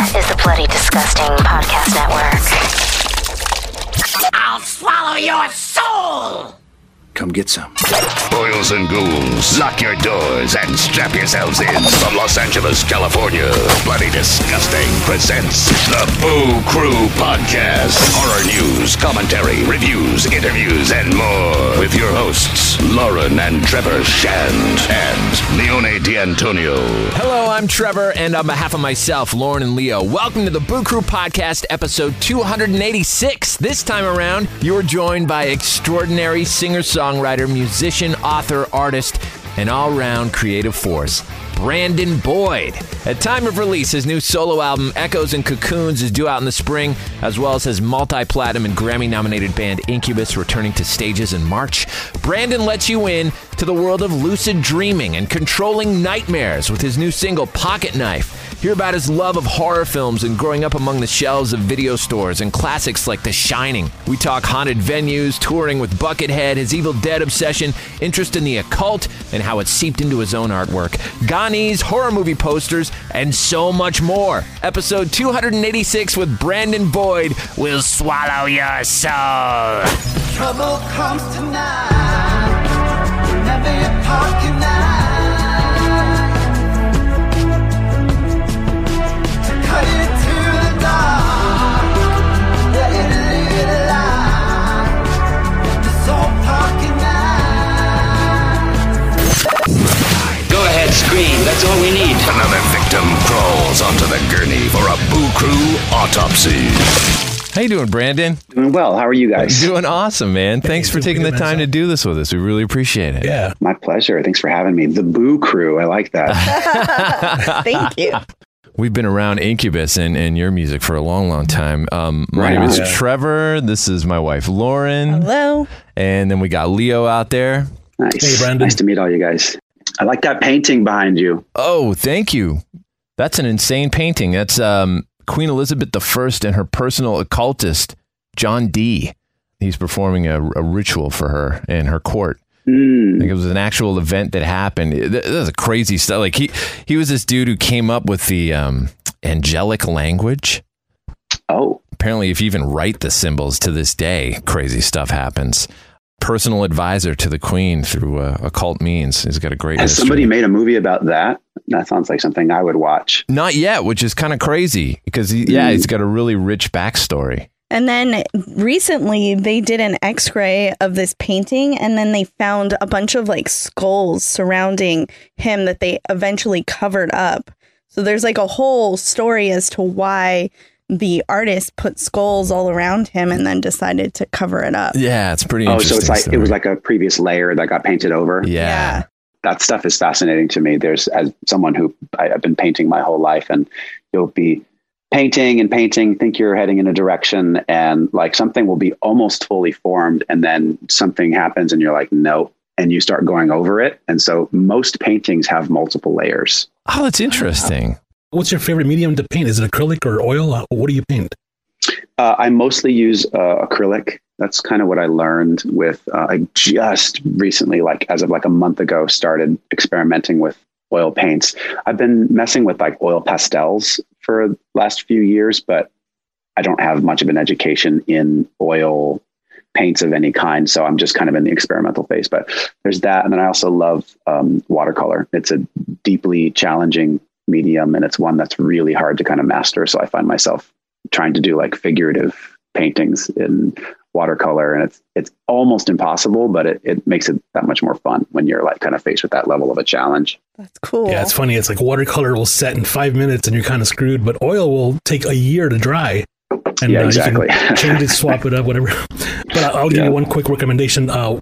is the Bloody Disgusting Podcast Network. I'll swallow your soul! Come get some. Boils and ghouls, lock your doors and strap yourselves in. From Los Angeles, California, Bloody Disgusting presents the Boo Crew Podcast. Horror news, commentary, reviews, interviews, and more. With your hosts, Lauren and Trevor Shand and Leone D'Antonio. Hello, I'm Trevor, and on behalf of myself, Lauren, and Leo, welcome to the Boo Crew Podcast, episode 286. This time around, you're joined by extraordinary singer songwriter, musician, author, artist, and all round creative force. Brandon Boyd. At time of release, his new solo album, Echoes and Cocoons, is due out in the spring, as well as his multi platinum and Grammy nominated band Incubus returning to stages in March. Brandon lets you in to the world of lucid dreaming and controlling nightmares with his new single, Pocket Knife. Hear about his love of horror films and growing up among the shelves of video stores and classics like The Shining. We talk haunted venues, touring with Buckethead, his Evil Dead obsession, interest in the occult, and how it seeped into his own artwork, Ghanese, horror movie posters, and so much more. Episode 286 with Brandon Boyd will swallow your soul. Trouble comes tonight. Whenever you're parking. You doing, Brandon? Doing well. How are you guys? Doing awesome, man. Thanks for taking the time to do this with us. We really appreciate it. Yeah. My pleasure. Thanks for having me. The Boo Crew. I like that. Thank you. We've been around Incubus and, and your music for a long, long time. Um, my Right name is on. Trevor. This is my wife, Lauren. Hello. And then we got Leo out there. nice. Hey, Brandon. Nice to meet all you guys. I like that painting behind you. Oh, thank you. That's an insane painting. That's um, Queen Elizabeth I and her personal occultist, John Dee. He's performing a, a ritual for her in her court. Mm. think it was an actual event that happened. That was a crazy stuff. Like he, he was this dude who came up with the um, angelic language. Oh, apparently if you even write the symbols to this day crazy stuff happens personal advisor to the queen through uh, occult means he's got a great has history. somebody made a movie about that? That sounds like something I would watch. not yet which is kind of crazy because he, yeah he's got a really rich backstory And then recently they did an x ray of this painting and then they found a bunch of like skulls surrounding him that they eventually covered up. So there's like a whole story as to why the artist put skulls all around him and then decided to cover it up. yeah it's pretty Oh, interesting so it's like story. it was like a previous layer that got painted over. yeah. That stuff is fascinating to me. There's as someone who I, I've been painting my whole life, and you'll be painting and painting, think you're heading in a direction, and like something will be almost fully formed, and then something happens, and you're like, no, and you start going over it. And so most paintings have multiple layers. oh that's interesting What's your favorite medium to paint? Is it acrylic or oil? Uh, What do you paint? Uh, I mostly use uh, acrylic. That's kind of what I learned with. Uh, I just recently, like as of like a month ago, started experimenting with oil paints. I've been messing with like oil pastels for the last few years, but I don't have much of an education in oil paints of any kind. So I'm just kind of in the experimental phase. But there's that, and then I also love um, watercolor. It's a deeply challenging medium, and it's one that's really hard to kind of master. So I find myself trying to do like figurative paintings in watercolor and it's it's almost impossible but it, it makes it that much more fun when you're like kind of faced with that level of a challenge That's cool. Yeah, it's funny. It's like watercolor will set in five minutes and you're kind of screwed, but oil will take a year to dry. And Yeah, uh, exactly. you can change it, swap it up, whatever. But I'll, I'll give Yeah. you one quick recommendation. Uh,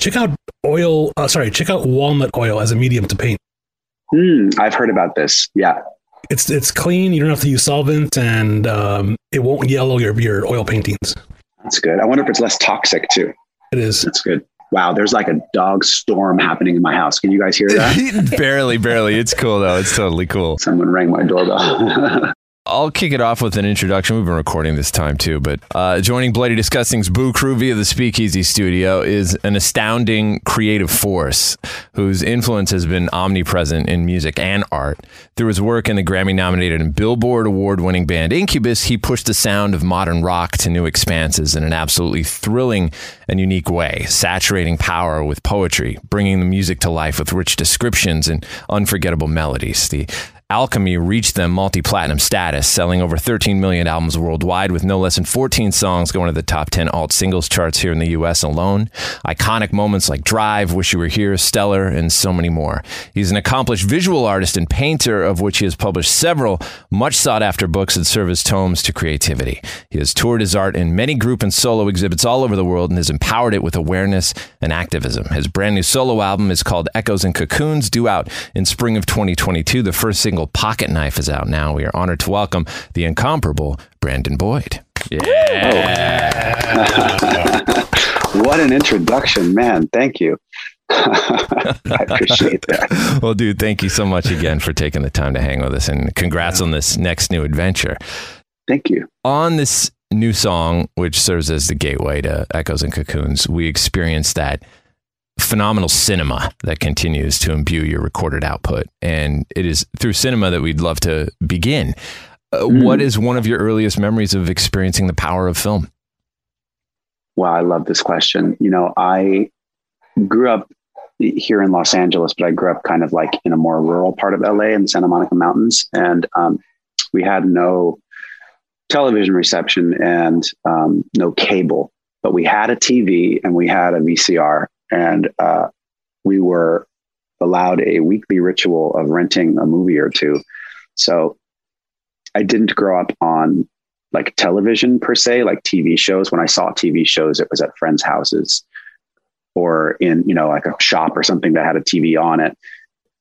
check out oil. Uh, sorry, check out walnut oil as a medium to paint. Hmm, i've heard about this. Yeah. It's it's clean. You don't have to use solvent, and um, it won't yellow your your oil paintings. that's good. I wonder if it's less toxic too. It is. that's good. Wow there's like a dog storm happening in my house. Can you guys hear that? Barely barely. It's cool though. It's totally cool. Someone rang my doorbell I'll kick it off with an introduction. We've been recording this time too, but uh, joining Bloody Disgusting's Boo Crew via the Speakeasy Studio is an astounding creative force whose influence has been omnipresent in music and art. Through his work in the Grammy nominated and Billboard award winning band Incubus, he pushed the sound of modern rock to new expanses in an absolutely thrilling and unique way, saturating power with poetry, bringing the music to life with rich descriptions and unforgettable melodies. The Alchemy reached them multi platinum status, selling over 13 million albums worldwide, with no less than 14 songs going to the top 10 alt singles charts here in the US alone. Iconic moments like Drive, Wish You Were Here, Stellar, and so many more. He's an accomplished visual artist and painter, of which he has published several much sought after books that serve as tomes to creativity. He has toured his art in many group and solo exhibits all over the world and has empowered it with awareness and activism. His brand new solo album is called Echoes and Cocoons, due out in spring of 2022. The first single Pocket Knife is out now. We are honored to welcome the incomparable Brandon Boyd. Yeah. what an introduction, man. Thank you. I appreciate that. Well, dude, thank you so much again for taking the time to hang with us and congrats on this next new adventure. Thank you. On this new song, which serves as the gateway to Echoes and Cocoons, we experienced that phenomenal cinema that continues to imbue your recorded output. And it is through cinema that we'd love to begin. Uh, Mm. What is one of your earliest memories of experiencing the power of film? Well, I love this question. You know, I grew up here in Los Angeles, but I grew up kind of like in a more rural part of LA in the Santa Monica Mountains. And um, we had no television reception and um, no cable, but we had a TV and we had a VCR. And uh, we were allowed a weekly ritual of renting a movie or two. So I didn't grow up on like television per se, like TV shows. When I saw TV shows, it was at friends' houses or in, you know, like a shop or something that had a TV on it.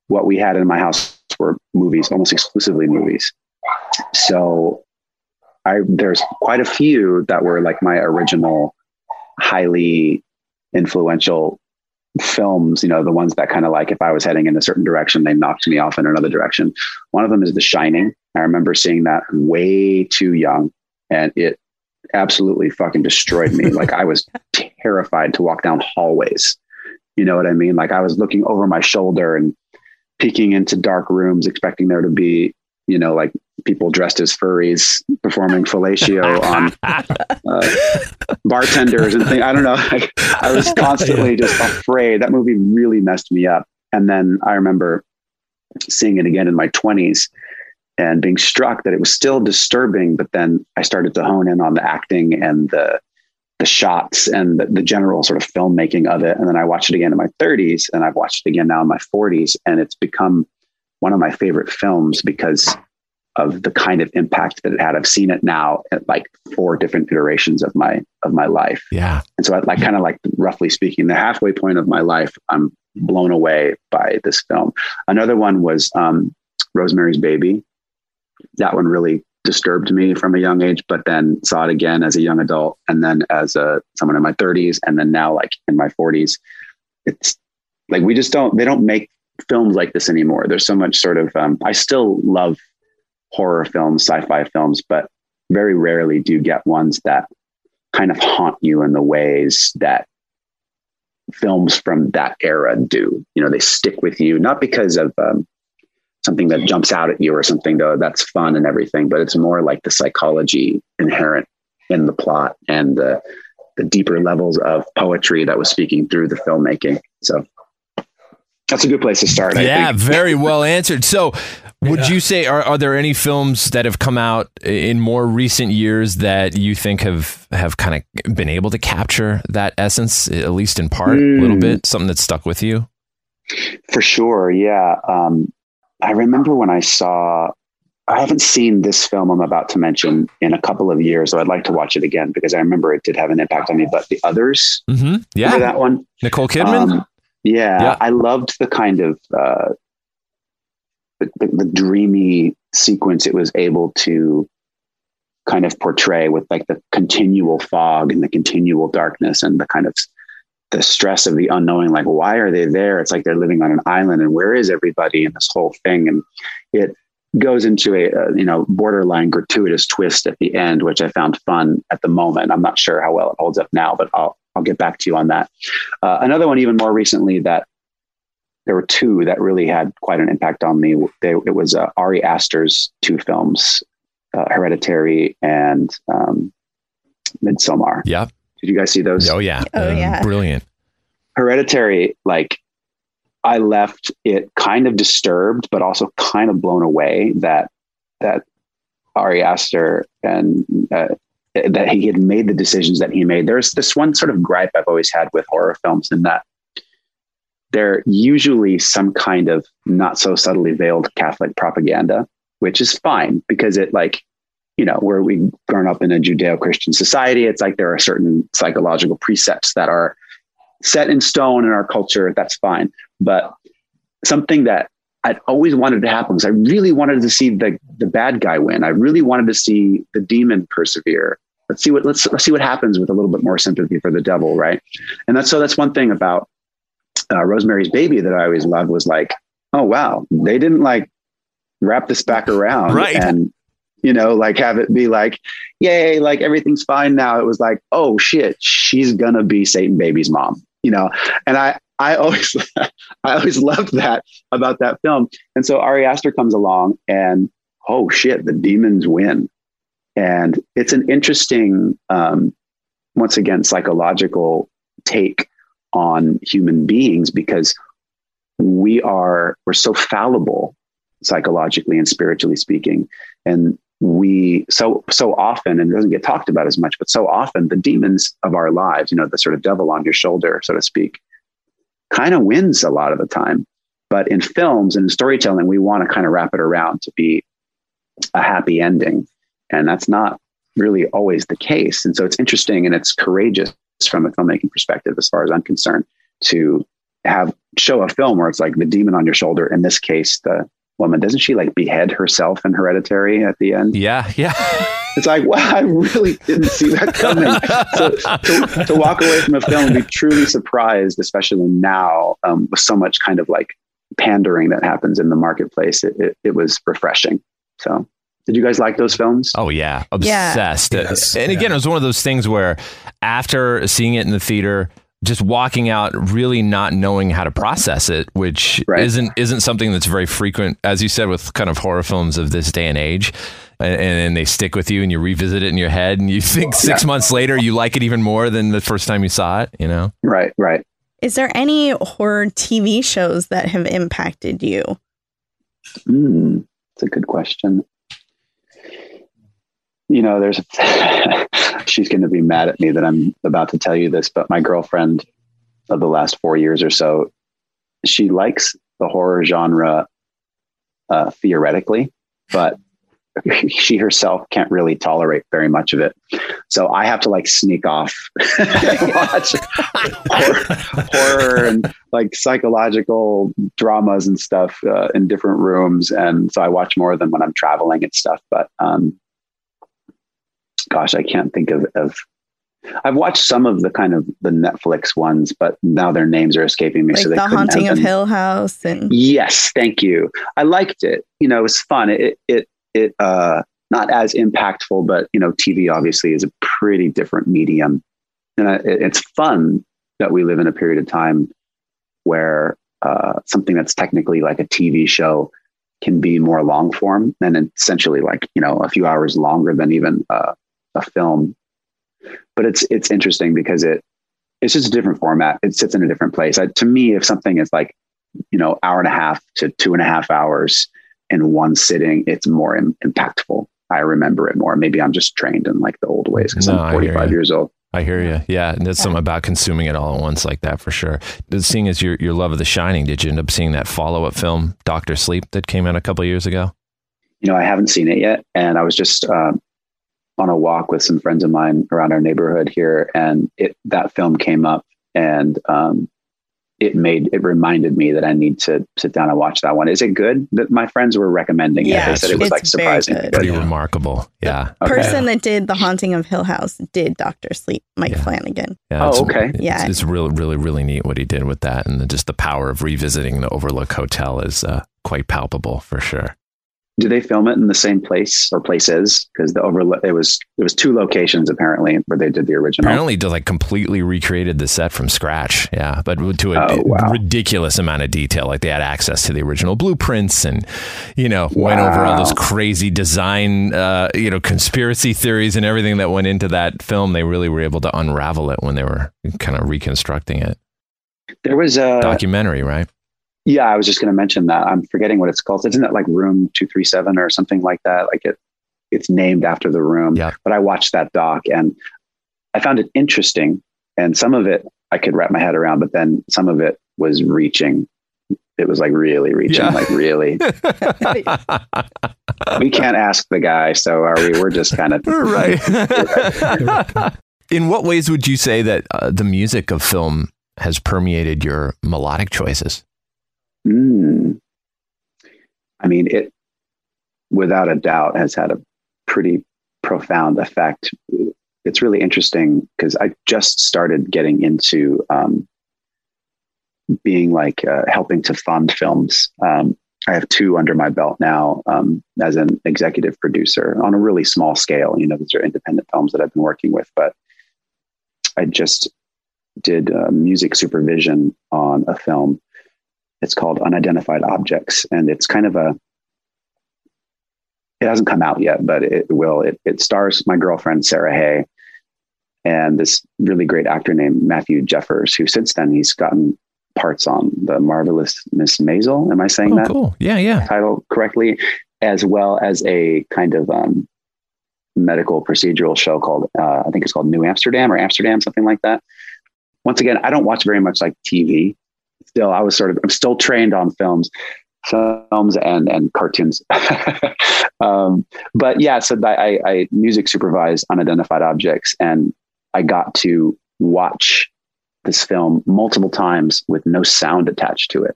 What we had in my house were movies, almost exclusively movies. So I there's quite a few that were like my original highly influential films, you know, the ones that kind of like if I was heading in a certain direction, they knocked me off in another direction. One of them is The Shining. I remember seeing that way too young and it absolutely fucking destroyed me. like I was terrified to walk down hallways. You know what I mean? Like I was looking over my shoulder and peeking into dark rooms, expecting there to be, you know, like people dressed as furries performing fellatio on uh, bartenders and things. I don't know. Like, I was constantly just afraid. That movie really messed me up. And then I remember seeing it again in my 20s and being struck that it was still disturbing. But then I started to hone in on the acting and the the shots and the, the general sort of filmmaking of it. And then I watched it again in my 30s, and I've watched it again now in my 40s, and it's become one of my favorite films because of the kind of impact that it had. I've seen it now at like four different iterations of my of my life. Yeah. And so I like kind of like roughly speaking, the halfway point of my life, I'm blown away by this film. Another one was um, Rosemary's Baby. That one really disturbed me from a young age, but then saw it again as a young adult and then as a someone in my 30s and then now like in my 40s. It's like we just don't they don't make films like this anymore. There's so much sort of um, I still love horror films, sci-fi films, but very rarely do you get ones that kind of haunt you in the ways that films from that era do. You know, they stick with you not because of um, something that jumps out at you or something though that's fun and everything, but it's more like the psychology inherent in the plot and the the deeper levels of poetry that was speaking through the filmmaking. So that's a good place to start. I yeah, think. very well answered. So, would you say are, are there any films that have come out in more recent years that you think have have kind of been able to capture that essence, at least in part, a little Mm. bit, something that stuck with you? For sure. Yeah. Um, I remember when I saw, I haven't seen this film I'm about to mention in a couple of years, so I'd like to watch it again because I remember it did have an impact on me. But the others, Mm-hmm. Yeah, that one? Nicole Kidman. Um, yeah, Yeah. I loved the kind of uh, the, the, the dreamy sequence it was able to kind of portray with like the continual fog and the continual darkness and the kind of the stress of the unknowing like why are they there it's like they're living on an island and where is everybody and this whole thing and it goes into a, uh you know borderline gratuitous twist at the end, which I found fun at the moment. I'm not sure how well it holds up now, but I'll I'll get back to you on that. Uh, another one, even more recently, that there were two that really had quite an impact on me. They, it was uh, Ari Aster's two films, uh, Hereditary and um, Midsommar. Yep. Did you guys see those? Oh yeah. Oh, Um, yeah. Brilliant. Hereditary, like I left it kind of disturbed, but also kind of blown away that that Ari Aster and uh, that he had made the decisions that he made. There's this one sort of gripe I've always had with horror films, in that they're usually some kind of not so subtly veiled Catholic propaganda, which is fine because it like you know where we grown up in a Judeo-Christian society, it's like there are certain psychological precepts that are set in stone in our culture. That's fine, but something that I'd always wanted to happen was I really wanted to see the the bad guy win. I really wanted to see the demon persevere. Let's see what let's let's see what happens with a little bit more sympathy for the devil, right? And that's so that's one thing about uh, Rosemary's Baby that I always loved was like, oh wow, they didn't like wrap this back around Right. and you know like have it be like, yay, like everything's fine now. It was like, oh shit, she's gonna be Satan Baby's mom, you know, and I I always I always loved that about that film. And so Ari Aster comes along and oh shit, the demons win. And it's an interesting, um, once again, psychological take on human beings because we are we're so fallible psychologically and spiritually speaking and we so so often and it doesn't get talked about as much but so often the demons of our lives you know the sort of devil on your shoulder so to speak kind of wins a lot of the time. But in films and in storytelling we want to kind of wrap it around to be a happy ending. And that's not really always the case. And so it's interesting and it's courageous from a filmmaking perspective as far as i'm concerned to have show a film where it's like the demon on your shoulder in this case the woman doesn't she like behead herself in hereditary at the end Yeah. Yeah. it's like wow i really didn't see that coming so to, to walk away from a film and be truly surprised especially now um, with so much kind of like pandering that happens in the marketplace it, it, it was refreshing so did you guys like those films Oh yeah, Yeah. obsessed. Yes, and again, yeah. it was one of those things where after seeing it in the theater, just walking out really not knowing how to process it, which Right. isn't isn't something that's very frequent, as you said, with kind of horror films of this day and age. And, and they stick with you, and you revisit it in your head, and you think six months later you like it even more than the first time you saw it. You know? right right Is there any horror TV shows that have impacted you? Hmm, that's a good question. You know, there's she's going to be mad at me that I'm about to tell you this, but my girlfriend of the last four years or so, she likes the horror genre uh, theoretically, but she herself can't really tolerate very much of it. So I have to like sneak off watch horror, horror and like psychological dramas and stuff uh, in different rooms. And so I watch more of them when I'm traveling and stuff. But um, gosh, I can't think of, of. I've watched some of the kind of the Netflix ones, but now their names are escaping me. Like so they The Haunting of Hill House and Yes, thank you. I liked it. You know, it was fun. It it it uh not as impactful, but you know, TV obviously is a pretty different medium, and I- it, it's fun that we live in a period of time where uh, something that's technically like a TV show can be more long form and essentially like you know a few hours longer than even uh, a film. But it's it's interesting because it it's just a different format. It sits in a different place. I, to me, if something is like you know hour and a half to two and a half hours in one sitting, it's more Im- impactful. I remember it more. Maybe I'm just trained in like the old ways because No, I'm 45 years old. I hear you. Yeah, and there's something about consuming it all at once like that for sure. Seeing as your your love of The Shining, did you end up seeing that follow up film, Doctor Sleep, that came out a couple of years ago? You know, I haven't seen it yet, and I was just um, on a walk with some friends of mine around our neighborhood here, and it that film came up, and um, it made it reminded me that I need to sit down and watch that one. Is it good? That my friends were recommending it. Yeah, They said it was it's like very surprisingly good. good. Pretty remarkable. Yeah. Okay. person that did The Haunting of Hill House did Doctor Sleep, Mike Yeah. Flanagan. Yeah, Oh, okay. It's, Yeah. it's really, really, really neat what he did with that, and the, just the power of revisiting the Overlook Hotel is uh, quite palpable for sure. Do they film it in the same place or places? Because the overlook it was it was two locations apparently where they did the original. Apparently, like completely recreated the set from scratch. Yeah, but to a Oh, wow. ridiculous amount of detail. Like they had access to the original blueprints, and you know went over all those crazy design, uh, you know, conspiracy theories and everything that went into that film. They really were able to unravel it when they were kind of reconstructing it. There was a Documentary, right? Yeah. I was just going to mention that. I'm forgetting what it's called. Isn't it like Room Two Three Seven or something like that? Like it, it's named after the room. Yeah. But I watched that doc and I found it interesting, and some of it I could wrap my head around, but then some of it was reaching. It was like really reaching, Yeah. like really. we can't ask the guy, so are we? We're just kind of right. In what ways would you say that uh, the music of film has permeated your melodic choices? Mm. I mean, it without a doubt has had a pretty profound effect. It's really interesting because I just started getting into um, being like uh, helping to fund films. Um, I have two under my belt now um, as an executive producer on a really small scale. You know, these are independent films that I've been working with, but I just did uh, music supervision on a film it's called Unidentified Objects, and it's kind of a. It hasn't come out yet, but it will. It, it stars my girlfriend Sarah Hay, and this really great actor named Matthew Jeffers, who since then he's gotten parts on the marvelous Miss Maisel. Am I saying Oh, that cool. Yeah, yeah. title correctly? As well as a kind of um, medical procedural show called uh, I think it's called New Amsterdam or Amsterdam, something like that. Once again, I don't watch very much like TV still I was sort of I'm still trained on films, films and and cartoons. um, but yeah, so I, I music supervised unidentified objects, and I got to watch this film multiple times with no sound attached to it,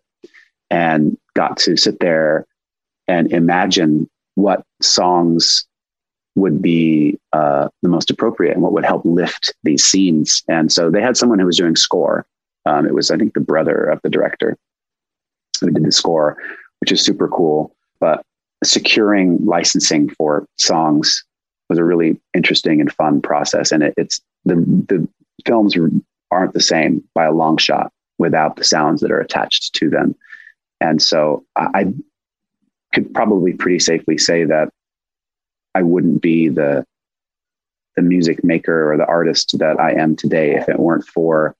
and got to sit there and imagine what songs would be uh, the most appropriate and what would help lift these scenes. And so they had someone who was doing score um, it was, I think, the brother of the director who did the score, which is super cool. But securing licensing for songs was a really interesting and fun process. And it, it's the the films aren't the same by a long shot without the sounds that are attached to them. And so I, I could probably pretty safely say that I wouldn't be the the music maker or the artist that I am today if it weren't for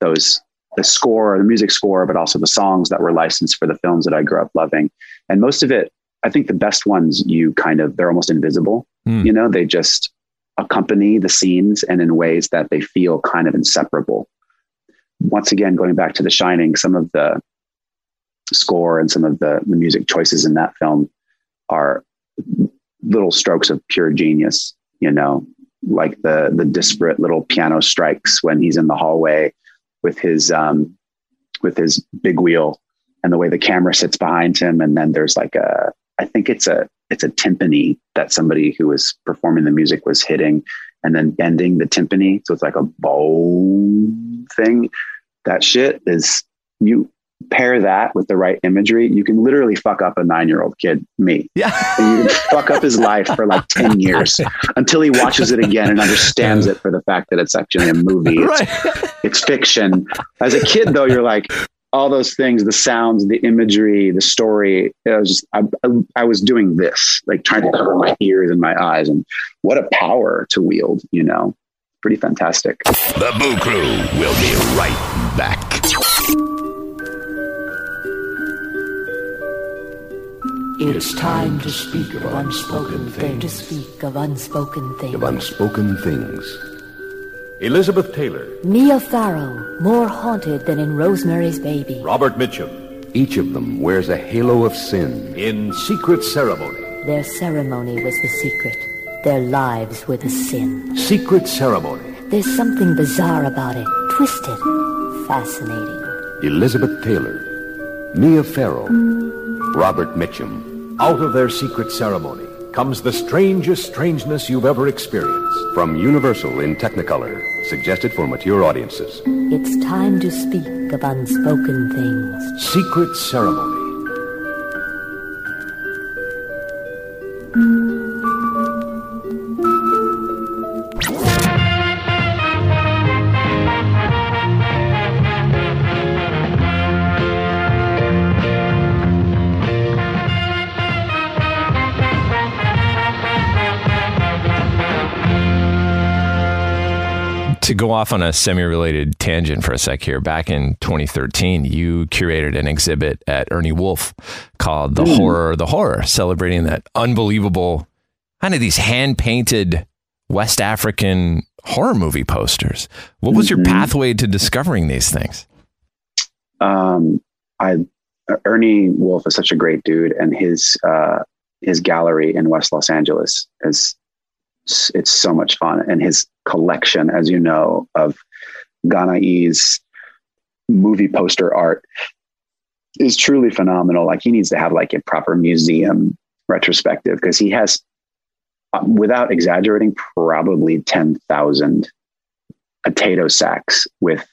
those the score, the music score, but also the songs that were licensed for the films that I grew up loving. And most of it, I think the best ones you kind of they're almost invisible. Hmm. You know, they just accompany the scenes and in ways that they feel kind of inseparable. Once again, going back to The Shining, some of the score and some of the, the music choices in that film are little strokes of pure genius, you know, like the the disparate little piano strikes when he's in the hallway with his um with his big wheel and the way the camera sits behind him. And then there's like a I think it's a it's a timpani that somebody who was performing the music was hitting and then bending the timpani. So it's like a bow thing. That shit is you pair that with the right imagery you can literally fuck up a 9-year-old kid me Yeah. and you can fuck up his life for like 10 years until he watches it again and understands it for the fact that it's actually a movie. It's, right. it's fiction. As a kid, though, you're like, all those things, the sounds, the imagery, the story. It was just, I, I, I was doing this, like trying to cover my ears and my eyes. And what a power to wield, you know, pretty fantastic. The Boo Crew will be right back. It's time to speak of unspoken things. To speak of unspoken things. Of unspoken things. Elizabeth Taylor. Mia Farrow, more haunted than in Rosemary's Baby. Robert Mitchum. Each of them wears a halo of sin. In Secret Ceremony. Their ceremony was the secret. Their lives were the sin. Secret Ceremony. There's something bizarre about it. Twisted. Fascinating. Elizabeth Taylor. Mia Farrow. Robert Mitchum. Out of their secret ceremony comes the strangest strangeness you've ever experienced. From Universal in Technicolor. Suggested for mature audiences. It's time to speak of unspoken things. Secret Ceremony. Go off on a semi related tangent for a sec here, back in 2013, you curated an exhibit at Ernie Wolfe called The Horror the Horror, celebrating that unbelievable, kind of these hand painted West African horror movie posters. What was your pathway to discovering these things? um, I Ernie Wolfe is such a great dude, and his uh, his gallery in West Los Angeles is it's so much fun, and his collection, as you know, of Ghanaese movie poster art is truly phenomenal. Like he needs to have like a proper museum retrospective because he has, uh, without exaggerating, probably ten thousand potato sacks with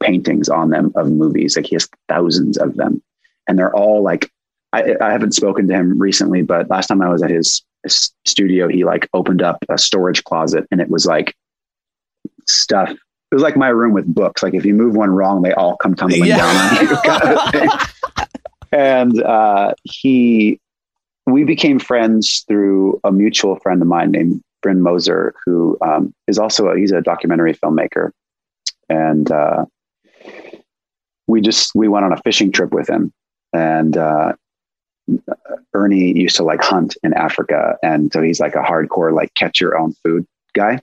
paintings on them of movies. Like he has thousands of them, and they're all like. I, I haven't spoken to him recently, but last time I was at his studio, he like opened up a storage closet, and it was like stuff. It was like my room with books. Like if you move one wrong, they all come tumbling Yeah. down on you. kind of thing. and uh, he, we became friends through a mutual friend of mine named Bryn Mooser, who um, is also a, he's a documentary filmmaker, and uh, we just we went on a fishing trip with him, and uh, Ernie used to like hunt in Africa, and so he's like a hardcore like catch your own food guy,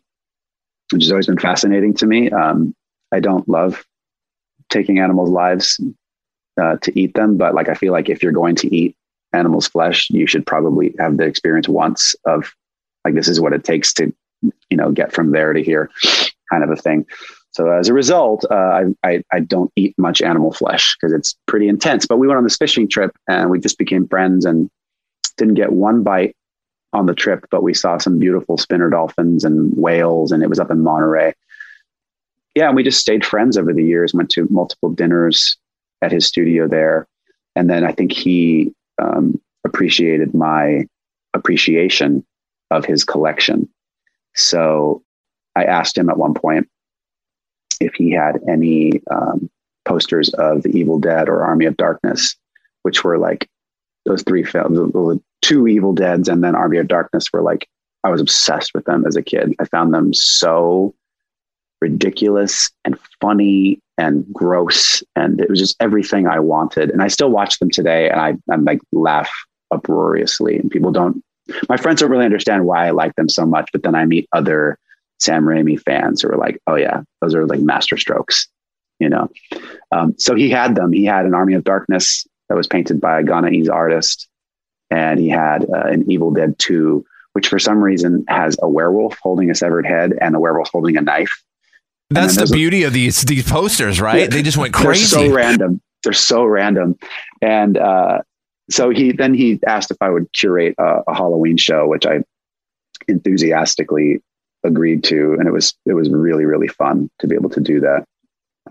which has always been fascinating to me. Um, I don't love taking animals' lives uh, to eat them, but like I feel like if you're going to eat animals' flesh, you should probably have the experience once of like this is what it takes to you know get from there to here, kind of a thing. So as a result, uh, I, I I don't eat much animal flesh because it's pretty intense. But we went on this fishing trip and we just became friends and didn't get one bite on the trip, but we saw some beautiful spinner dolphins and whales, and it was up in Monterey. Yeah, and we just stayed friends over the years. Went to multiple dinners at his studio there, and then I think he um, appreciated my appreciation of his collection. So I asked him at one point if he had any um, posters of The Evil Dead or Army of Darkness, which were like those three films, two Evil Deads and then Army of Darkness were like, I was obsessed with them as a kid. I found them so ridiculous and funny and gross. And it was just everything I wanted. And I still watch them today and I, I'm like laugh uproariously. And people don't, my friends don't really understand why I like them so much. But then I meet other Sam Raimi fans who were like, oh yeah, those are like master strokes, you know? Um, so he had them. He had an Army of Darkness that was painted by a Ghanaian artist. And he had uh, an Evil Dead 2, which for some reason has a werewolf holding a severed head and a werewolf holding a knife. That's the beauty of these these posters, right? Yeah. They just went They're crazy. so random. They're so random. And uh, so he then he asked if I would curate a, a Halloween show, which I enthusiastically agreed to, and it was it was really really fun to be able to do that.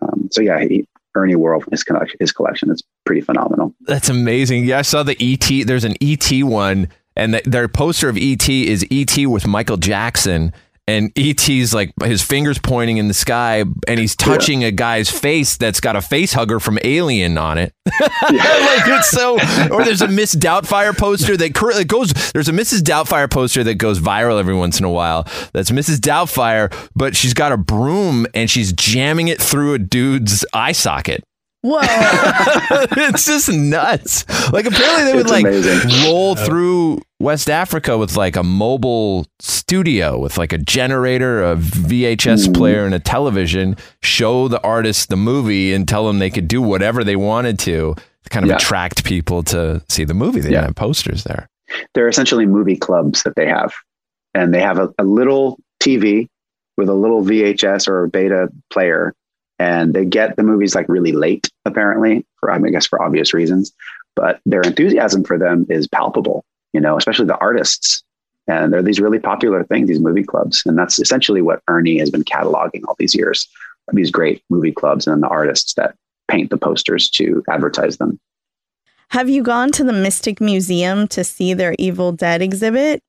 Um, so yeah, he, Ernie Wolfe his collection his collection is pretty phenomenal. That's amazing. Yeah, I saw the ET. There's an ET one, and the, their poster of ET is ET with Michael Jackson. And ET's like his fingers pointing in the sky, and he's touching a guy's face that's got a face hugger from Alien on it. like it's so. Or there's a Miss Doubtfire poster that currently goes. There's a Mrs. Doubtfire poster that goes viral every once in a while. That's Mrs. Doubtfire, but she's got a broom and she's jamming it through a dude's eye socket. Whoa. it's just nuts. Like apparently they would It's like amazing. roll through West Africa with like a mobile studio with like a generator, a VHS Mm. player, and a television. Show the artists the movie and tell them they could do whatever they wanted to to kind of Yeah. attract people to see the movie. They Yeah. have posters there. They're essentially movie clubs that they have, and they have a, a little TV with a little VHS or a beta player, and they get the movies like really late, apparently, for I, mean, I guess for obvious reasons. But their enthusiasm for them is palpable, you know, especially the artists. And they're these really popular things, these movie clubs, and that's essentially what Ernie has been cataloging all these years. These great movie clubs and the artists that paint the posters to advertise them. Have you gone to the Mystic Museum to see their Evil Dead exhibit?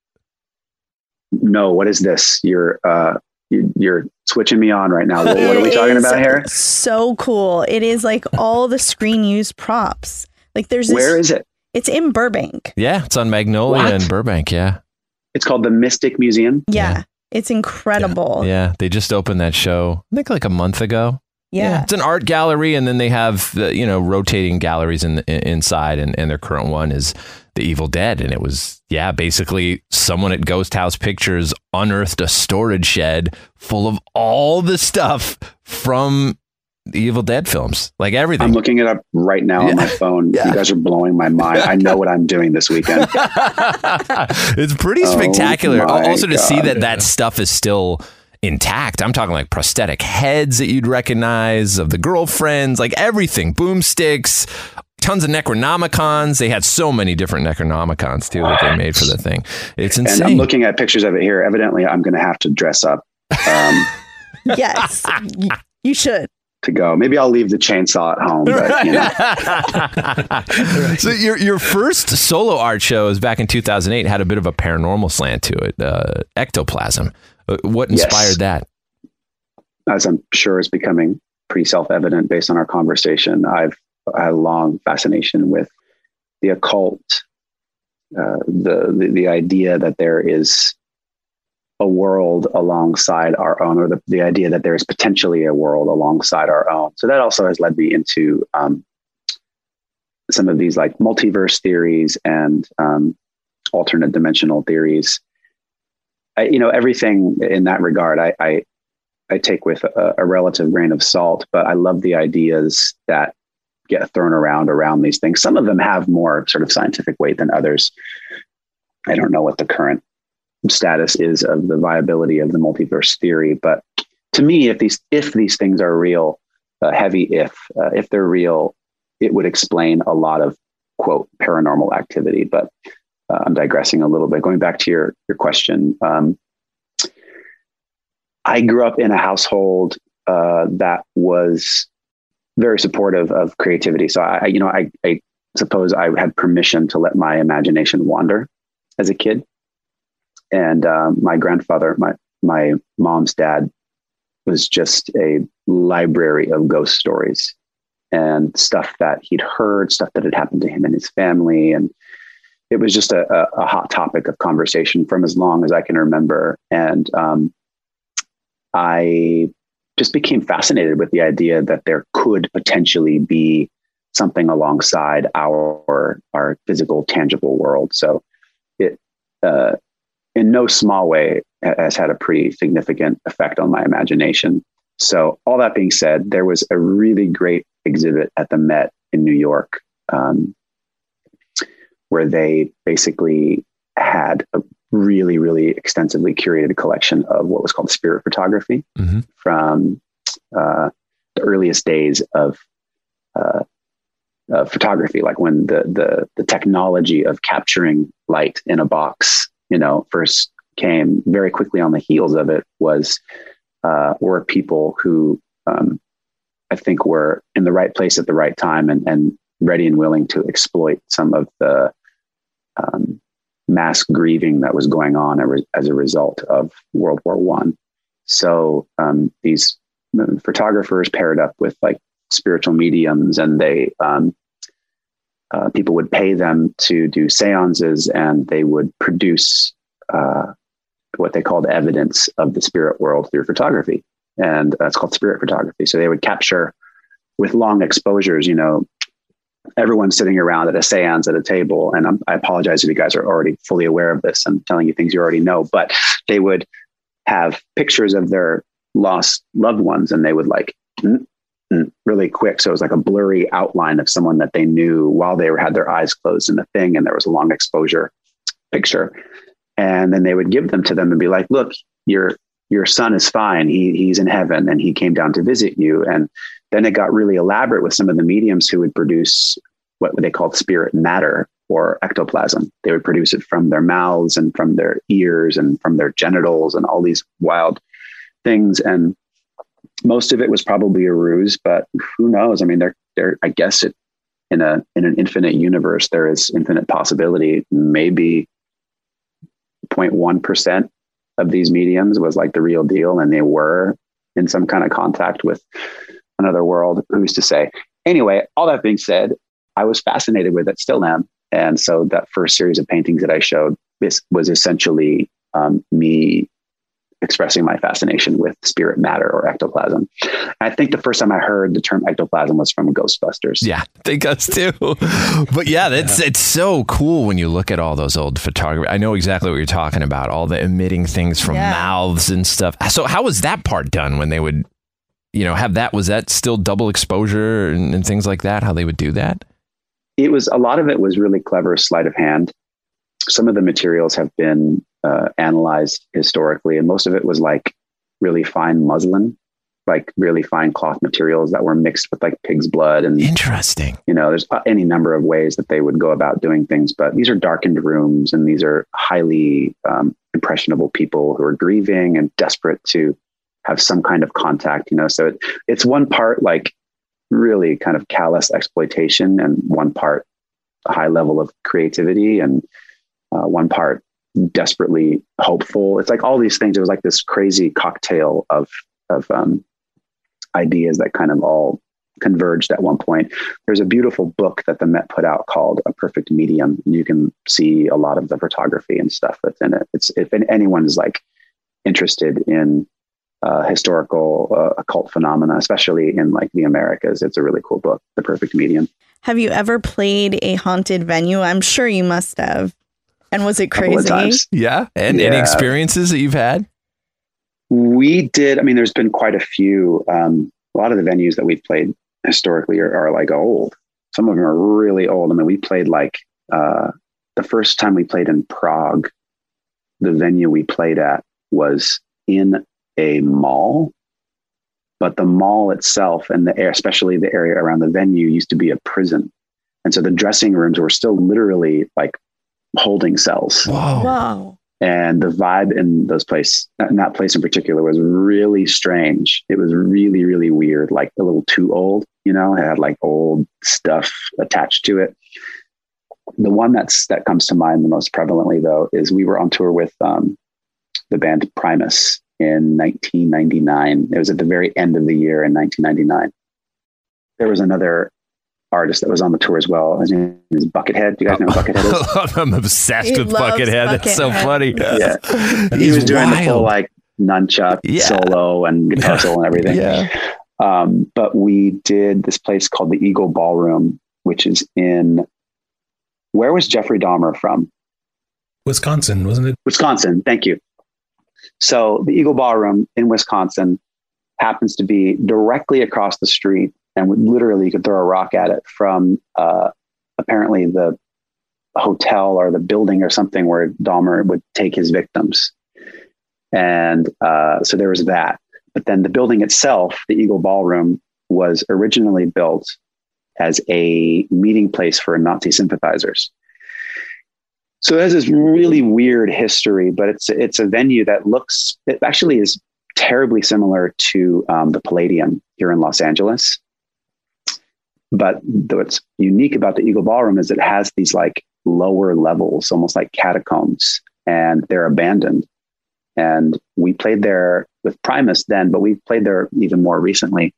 No, what is this? You're uh, you're switching me on right now. What, what are we talking about here? So cool. It is like all the screen used props. Like there's this, Where is it? It's in Burbank. Yeah, it's on Magnolia What? and Burbank. Yeah. It's called the Mystic Museum. Yeah. It's incredible. Yeah. They just opened that show, I think like a month ago. Yeah. It's an art gallery, and then they have the, you know rotating galleries in, in, inside, and, and their current one is the Evil Dead, and it was yeah basically someone at Ghost House Pictures unearthed a storage shed full of all the stuff from the Evil Dead films, like everything. I'm looking it up right now on my phone. You guys are blowing my mind. I know what I'm doing this weekend. it's pretty Oh spectacular. my also to see that that stuff is still intact. I'm talking like prosthetic heads that you'd recognize of the girlfriends, like everything, boomsticks, tons of Necronomicons. They had so many different Necronomicons too that they made for the thing. It's insane. And I'm looking at pictures of it here. Evidently, I'm going to have to dress up um, Yes. You should. to go. Maybe I'll leave the chainsaw at home. But, you know, so your your first solo art show is back in 2008 had a bit of a paranormal slant to it. Uh, ectoplasm. Uh, What Yes. inspired that? as I'm sure is becoming pretty self-evident based on our conversation, I've a long fascination with the occult, uh, the, the the idea that there is a world alongside our own, or the, the idea that there is potentially a world alongside our own. So that also has led me into um, some of these like multiverse theories and um, alternate dimensional theories. I, you know, everything in that regard, I, I I take with a, a relative grain of salt, but I love the ideas that get thrown around around these things. Some of them have more sort of scientific weight than others. I don't know what the current status is of the viability of the multiverse theory, but to me, if these if these things are real, uh, heavy if uh, if they're real, it would explain a lot of quote paranormal activity. But uh, I'm digressing a little bit. Going back to your your question, um, I grew up in a household uh, that was very supportive of creativity. So I, you know, I, I suppose I had permission to let my imagination wander as a kid. And um, my grandfather, my my mom's dad, was just a library of ghost stories and stuff that he'd heard, stuff that had happened to him and his family, and it was just a, a, a hot topic of conversation from as long as I can remember. And um, I just became fascinated with the idea that there could potentially be something alongside our our physical, tangible world. So it, uh, in no small way, has had a pretty significant effect on my imagination. So all that being said, there was a really great exhibit at the Met in New York um, where they basically had a really, really extensively curated collection of what was called spirit photography Mhm. from uh, the earliest days of uh, uh, photography, like when the, the the technology of capturing light in a box, you know, first came. Very quickly on the heels of it was uh, were people who um, I think were in the right place at the right time and and ready and willing to exploit some of the um, mass grieving that was going on as a result of World War One. So um, these photographers paired up with like spiritual mediums, and they um, uh, people would pay them to do seances, and they would produce uh, what they called evidence of the spirit world through photography, and uh, it's called spirit photography. So they would capture with long exposures, you know, everyone sitting around at a seance at a table. And I'm, I apologize if you guys are already fully aware of this. I'm telling you things you already know, but they would have pictures of their lost loved ones and they would like really quick. So it was like a blurry outline of someone that they knew while they had their eyes closed in the thing. And there was a long exposure picture. And then they would give them to them and be like, look, your, your son is fine. He, he's in heaven and he came down to visit you. And then it got really elaborate with some of the mediums who would produce what they called spirit matter or ectoplasm. They would produce it from their mouths and from their ears and from their genitals and all these wild things. And most of it was probably a ruse, but who knows? I mean, they're, they're, I guess it in a in an infinite universe there is infinite possibility. Maybe 0.1 percent of these mediums was like the real deal, and they were in some kind of contact with another world. Who's to say? Anyway, all that being said, I was fascinated with it, still am. And so that first series of paintings that I showed this was essentially um, me expressing my fascination with spirit matter or ectoplasm. I think the first time I heard the term ectoplasm was from Ghostbusters. Yeah, I think us too. But yeah, that's yeah. it's so cool when you look at all those old photography. I know exactly what you're talking about. All the emitting things from yeah. mouths and stuff. So how was that part done when they would, you know, have that? Was that still double exposure and, and things like that? How they would do that? It was a lot of it was really clever sleight of hand. Some of the materials have been uh, analyzed historically, and most of it was like really fine muslin, like really fine cloth materials that were mixed with like pig's blood and interesting. You know, there's any number of ways that they would go about doing things, but these are darkened rooms, and these are highly um, impressionable people who are grieving and desperate to have some kind of contact. You know, so it, it's one part like really kind of callous exploitation, and one part high level of creativity, and uh, one part desperately hopeful. It's like all these things. It was like this crazy cocktail of of um, ideas that kind of all converged at one point. There's a beautiful book that the Met put out called A Perfect Medium, you can see a lot of the photography and stuff that's in it. It's if anyone is like interested in uh, historical uh, occult phenomena, especially in like the Americas, it's a really cool book, The Perfect Medium. Have you ever played a haunted venue? I'm sure you must have. And was it crazy? Yeah. And yeah. any experiences that you've had? We did. I mean, there's been quite a few. Um, a lot of the venues that we've played historically are, are, like old. Some of them are really old. I mean, we played like uh, the first time we played in Prague, the venue we played at was in a mall, but the mall itself and the air, especially the area around the venue, used to be a prison. And so the dressing rooms were still literally like holding cells. Wow. Wow. And the vibe in those place, in that place in particular, was really strange. It was really, really weird, like a little too old. You know, it had like old stuff attached to it. The one that's that comes to mind the most prevalently, though, is we were on tour with um, the band Primus in 1999. It was at the very end of the year in 1999. There was another artist that was on the tour as well. His name is Buckethead. Do you guys know Buckethead is? I'm obsessed he with Buckethead. Buckethead. That's so funny. Yeah. he was doing wild. the full like nunchuck yeah. solo and guitar yeah. solo and everything. Yeah. Um, but we did this place called the Eagle Ballroom, which is in where was Jeffrey Dahmer from? Wisconsin, wasn't it? Wisconsin. Thank you. So the Eagle Ballroom in Wisconsin happens to be directly across the street and literally you could throw a rock at it from uh, apparently the hotel or the building or something where Dahmer would take his victims. And uh, so there was that. But then the building itself, the Eagle Ballroom, was originally built as a meeting place for Nazi sympathizers. So it has this really weird history, but it's it's a venue that looks it actually is terribly similar to um, the Palladium here in Los Angeles. But what's unique about the Eagle Ballroom is it has these like lower levels, almost like catacombs, and they're abandoned. And we played there with Primus then, but we've played there even more recently.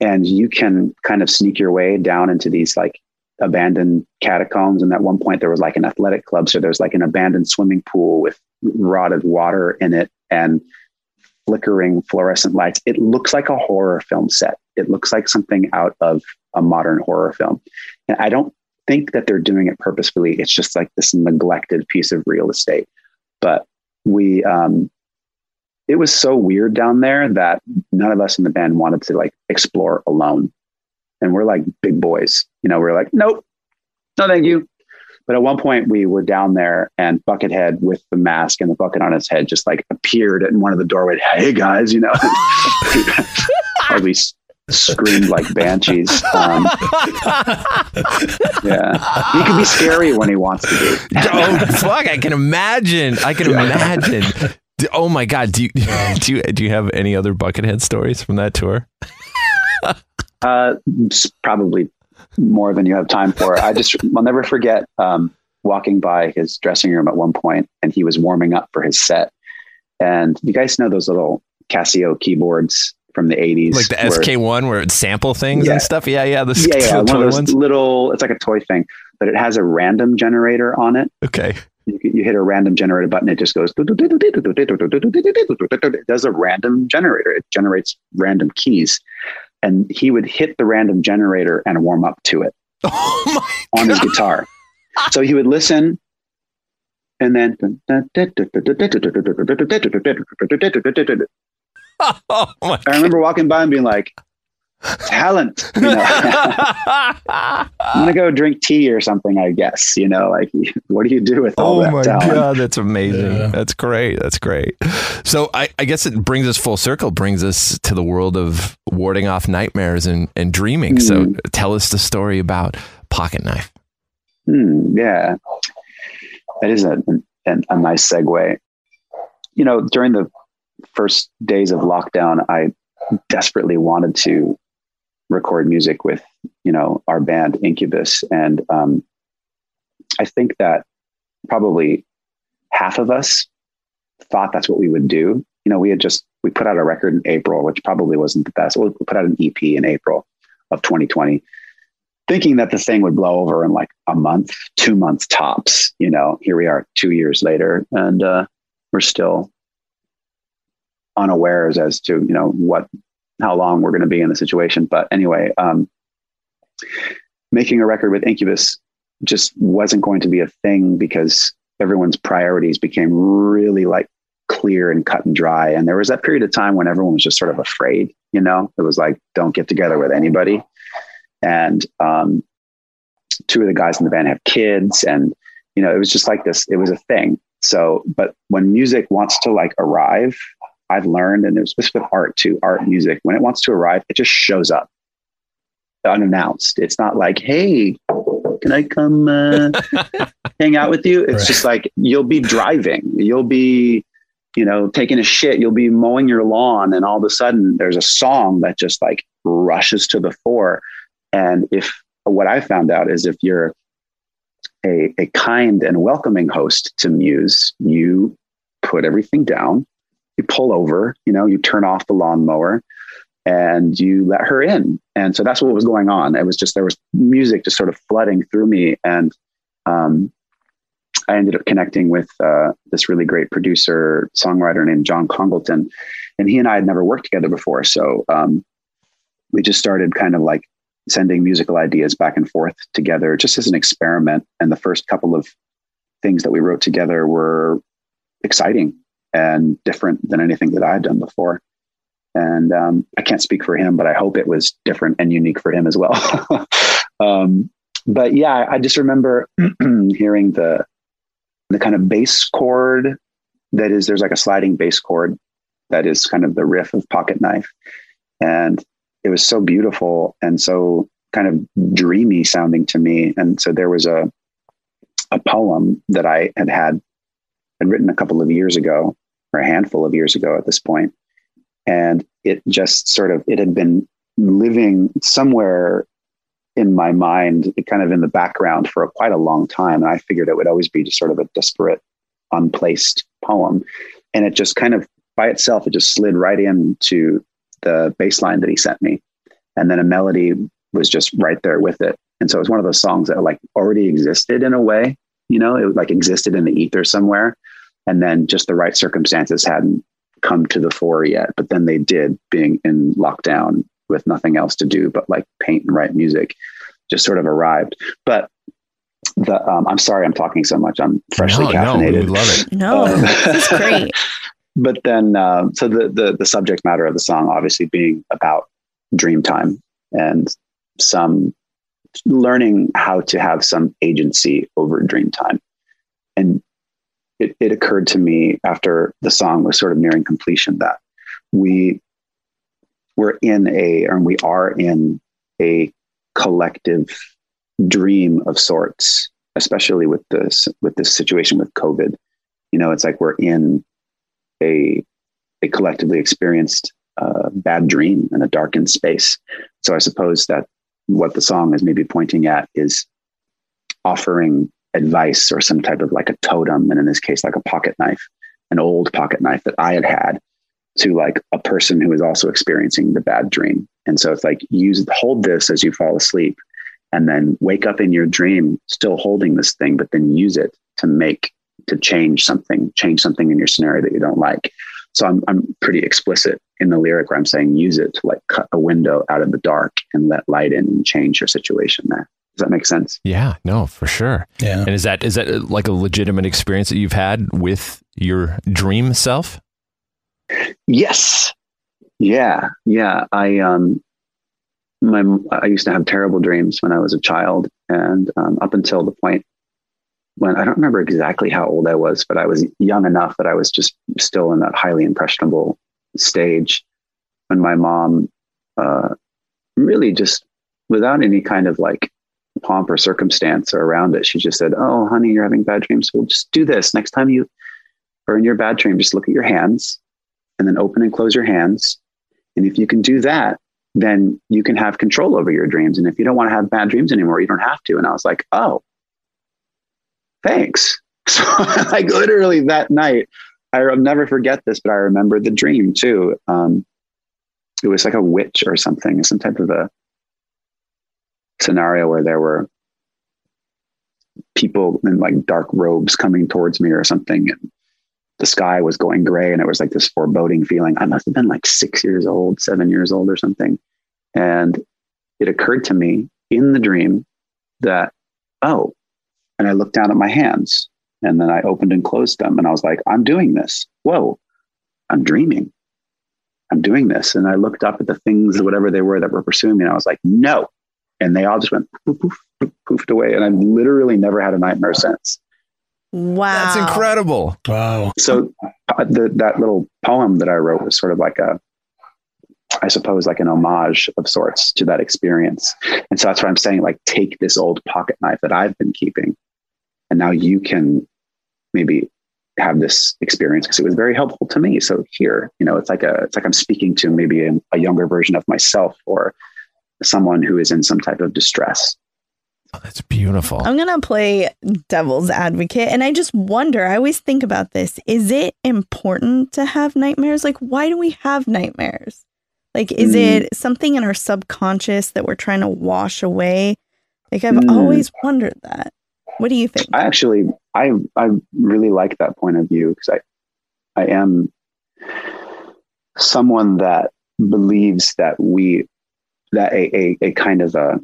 And you can kind of sneak your way down into these like abandoned catacombs. And at one point, there was like an athletic club. So there's like an abandoned swimming pool with rotted water in it. And flickering fluorescent lights. It looks like a horror film set. It looks like something out of a modern horror film. And I don't think that they're doing it purposefully. It's just like this neglected piece of real estate. But we, um, it was so weird down there that none of us in the band wanted to like explore alone. And we're like big boys, you know, we're like, nope, no, thank you. But at one point, we were down there, and Buckethead with the mask and the bucket on his head just like appeared in one of the doorways. Hey guys, you know, as we screamed like banshees. Um, yeah, he can be scary when he wants to be. oh fuck! I can imagine. I can yeah. imagine. Oh my god! Do you do you do you have any other Buckethead stories from that tour? uh, probably more than you have time for. I just, I'll never forget um, walking by his dressing room at one point and he was warming up for his set. And you guys know those little Casio keyboards from the 80s? Like the where- SK1 where it sample things Yeah. and stuff. Yeah, yeah. The yeah, yeah, one of those ones. little, it's like a toy thing, but it has a random generator on it. Okay. You, you hit a random generator button, it just goes, it does a random generator. It generates random keys. And he would hit the random generator and warm up to it on his guitar. So he would listen and then Oh I remember walking by and being like, talent. You know? I'm gonna go drink tea or something, I guess. You know, like what do you do with all Oh that my talent? god, that's amazing. That's great. That's great. So I, I guess it brings us full circle, brings us to the world of warding off nightmares and, and dreaming. So Mm. tell us the story about Pocket Knife. Hmm, yeah, that is a, a, a nice segue. You know, during the first days of lockdown, I desperately wanted to record music with, you know, our band Incubus. And um, I think that probably half of us thought that's what we would do. You know, we had just, we put out a record in April, which probably wasn't the best. We put out an EP in April of 2020 thinking that the thing would blow over in like a month, two months tops. You know, here we are two years later, and uh, we're still unawares as to you know what, how long we're going to be in the situation. But anyway, um, making a record with Incubus just wasn't going to be a thing because everyone's priorities became really like clear and cut and dry. And there was that period of time when everyone was just sort of afraid. You know, it was like, don't get together with anybody and um, two of the guys in the band have kids and you know it was just like this it was a thing so but when music wants to like arrive i've learned and it was with art too art music when it wants to arrive it just shows up. Unannounced. It's not like hey can i come uh, hang out with you? It's Right. just like you'll be driving. You'll be you know taking a shit. You'll be mowing your lawn and all of a sudden there's a song that just like rushes to the fore. And if what I found out is if you're a, a kind and welcoming host to Muse, you put everything down, you pull over, you know, you turn off the lawnmower and you let her in. And so that's what was going on. It was just, there was music just sort of flooding through me. And um, I ended up connecting with uh, this really great producer, songwriter named John Congleton. And he and I had never worked together before. So um, we just started kind of like sending musical ideas back and forth together just as an experiment. And the first couple of things that we wrote together were exciting and different than anything that I had done before. And um, I can't speak for him, but I hope it was different and unique for him as well. um, but yeah, I just remember hearing the the kind of bass chord that is there's like a sliding bass chord that is kind of the riff of Pocket Knife, and it was so beautiful and so kind of dreamy sounding to me. And so there was a a poem that I had had had written a couple of years ago, or a handful of years ago at this point, and it just sort of it had been living somewhere in my mind, kind of in the background for a, quite a long time. And I figured it would always be just sort of a disparate, unplaced poem. And it just kind of by itself, it just slid right into the bass line that he sent me. And then a melody was just right there with it. And so it was one of those songs that like already existed in a way, you know, it like existed in the ether somewhere. And then just the right circumstances hadn't come to the fore yet. But then they did being in lockdown with nothing else to do but like paint and write music just sort of arrived. But the um, I'm sorry I'm talking so much. I'm freshly No, no, caffeinated. we love it. No, Um, this is great. but then uh, so the, the the subject matter of the song obviously being about dream time and some learning how to have some agency over dream time and it, it occurred to me after the song was sort of nearing completion that we were in a or we are in a collective dream of sorts especially with this with this situation with covid you know it's like we're in a a collectively experienced uh, bad dream in a darkened space. So I suppose that what the song is maybe pointing at is offering advice or some type of like a totem, and in this case, like a pocket knife, an old pocket knife that I had had to like a person who is also experiencing the bad dream. And so it's like use hold this as you fall asleep and then wake up in your dream still holding this thing, but then use it to make to change something, change something in your scenario that you don't like. So I'm I'm pretty explicit in the lyric where I'm saying use it to like cut a window out of the dark and let light in and change your situation there. Does that make sense? Yeah, no, for sure. Yeah. And is that is that uh, like a legitimate experience that you've had with your dream self? Yes. Yeah. Yeah. I um my I used to have terrible dreams when I was a child, and um, up until the point when I don't remember exactly how old I was, but I was young enough that I was just still in that highly impressionable stage when my mom uh, really just without any kind of like pomp or circumstance or around it, she just said, "Oh, honey, you're having bad dreams. Well, just do this next time you are in your bad dream. Just look at your hands, and then open and close your hands. And if you can do that, then you can have control over your dreams. And if you don't want to have bad dreams anymore, you don't have to." And I was like, "Oh, thanks." So, like literally that night, I'll never forget this, but I remember the dream too. Um, it was like a witch or something, some type of a scenario where there were people in like dark robes coming towards me or something. And the sky was going gray and it was like this foreboding feeling. I must have been like six years old, seven years old or something. And it occurred to me in the dream that, oh, and I looked down at my hands and then I opened and closed them and I was like, I'm doing this. Whoa, I'm dreaming. I'm doing this. And I looked up at the things, whatever they were that were pursuing me. And I was like, no, and they all just went poof, poof, poof, poofed away. And I've literally never had a nightmare since. Wow. That's incredible. Wow. So uh, the, that little poem that I wrote was sort of like a, I suppose, like an homage of sorts to that experience. And so that's what I'm saying. Like, take this old pocket knife that I've been keeping, and now you can maybe have this experience because it was very helpful to me. So here, you know, it's like a, it's like I'm speaking to maybe a, a younger version of myself or someone who is in some type of distress. Oh, that's beautiful. I'm going to play devil's advocate. And I just wonder, I always think about this. Is it important to have nightmares? Like, why do we have nightmares? Like, is Mm. it something in our subconscious that we're trying to wash away? Like, I've Mm. always wondered that. What do you think? I actually, I, I really like that point of view because I, I am someone that believes that we, that a, a, a kind of a,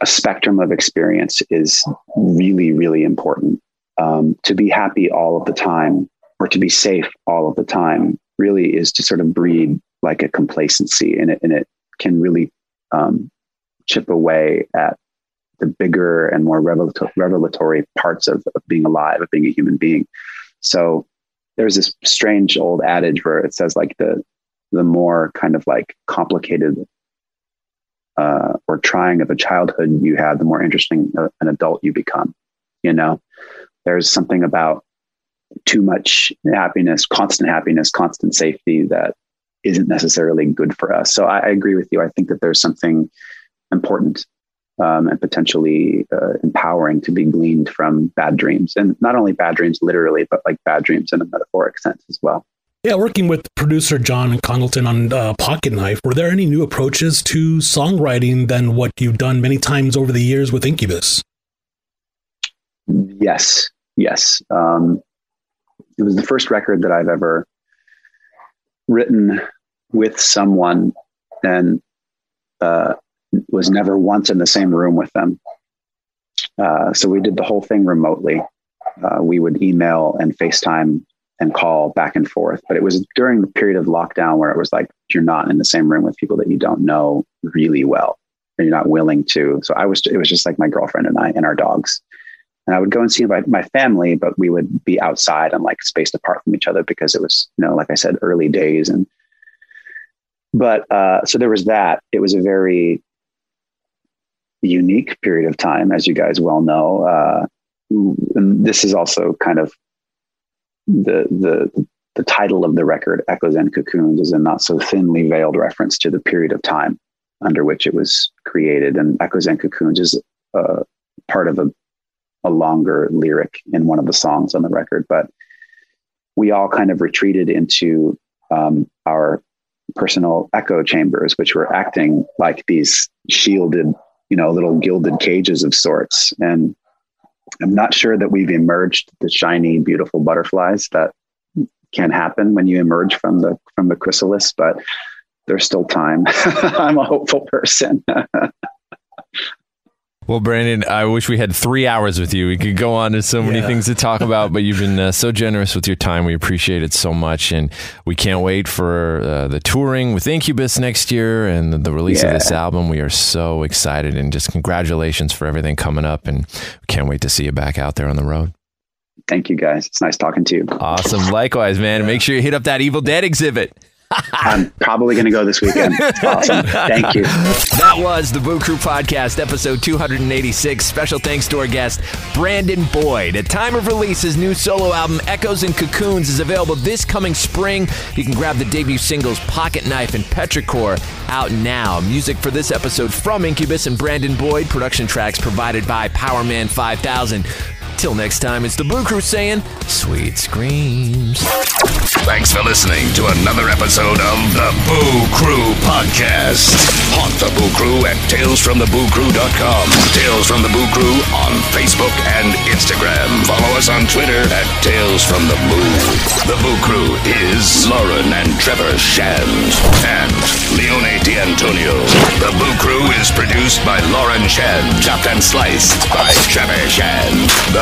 a spectrum of experience is really, really important. Um, to be happy all of the time or to be safe all of the time really is to sort of breed like a complacency and it, and it can really um, chip away at the bigger and more revelato- revelatory parts of, of being alive, of being a human being. So there's this strange old adage where it says like the the more kind of like complicated uh, or trying of a childhood you have, the more interesting uh, an adult you become. You know, there's something about too much happiness, constant happiness, constant safety that isn't necessarily good for us. So I, I agree with you. I think that there's something important um, and potentially uh, empowering to be gleaned from bad dreams, and not only bad dreams literally, but like bad dreams in a metaphoric sense as well. Yeah, working with producer John Congleton on uh, Pocket Knife, were there any new approaches to songwriting than what you've done many times over the years with Incubus? Yes, yes. Um, it was the first record that I've ever written with someone and uh, was never once in the same room with them. Uh, so we did the whole thing remotely. Uh, we would email and FaceTime and call back and forth. But it was during the period of lockdown where it was like you're not in the same room with people that you don't know really well and you're not willing to. So I was, it was just like my girlfriend and I and our dogs. And I would go and see my, my family, but we would be outside and like spaced apart from each other because it was, you know, like I said, early days. And, but, uh, so there was that. It was a very unique period of time, as you guys well know. Uh, this is also kind of the, the, the title of the record, Echoes and Cocoons, is a not so thinly veiled reference to the period of time under which it was created. And Echoes and Cocoons is uh, part of a, a longer lyric in one of the songs on the record. But we all kind of retreated into um, our personal echo chambers, which were acting like these shielded, you know, little gilded cages of sorts. And I'm not sure that we've emerged the shiny, beautiful butterflies that can happen when you emerge from the from the chrysalis, but there's still time. I'm a hopeful person. Well, Brandon, I wish we had three hours with you. We could go on to so many Yeah. things to talk about, but you've been uh, so generous with your time. We appreciate it so much. And we can't wait for uh, the touring with Incubus next year and the, the release of this album. We are so excited and just congratulations for everything coming up. And can't wait to see you back out there on the road. Thank you guys. It's nice talking to you. Awesome. Likewise, man. Make sure you hit up that Evil Dead exhibit. I'm probably going to go this weekend. Awesome. Thank you. That was the Boo Crew Podcast, episode 286. Special thanks to our guest, Brandon Boyd. At time of release, his new solo album, Echoes and Cocoons, is available this coming spring. You can grab the debut singles, Pocket Knife and Petrichor, out now. Music for this episode from Incubus and Brandon Boyd. Production tracks provided by Powerman 5000. Till next time, it's the Boo Crew saying, sweet screams. Thanks for listening to another episode of the Boo Crew Podcast. Haunt the Boo Crew at talesfromthebooCrew.com. Tales from the Boo Crew on Facebook and Instagram. Follow us on Twitter at Tales from the Boo. The Boo Crew is Lauren and Trevor Shand and Leone D'Antonio. The Boo Crew is produced by Lauren Shand, chopped and sliced by Trevor Shand. The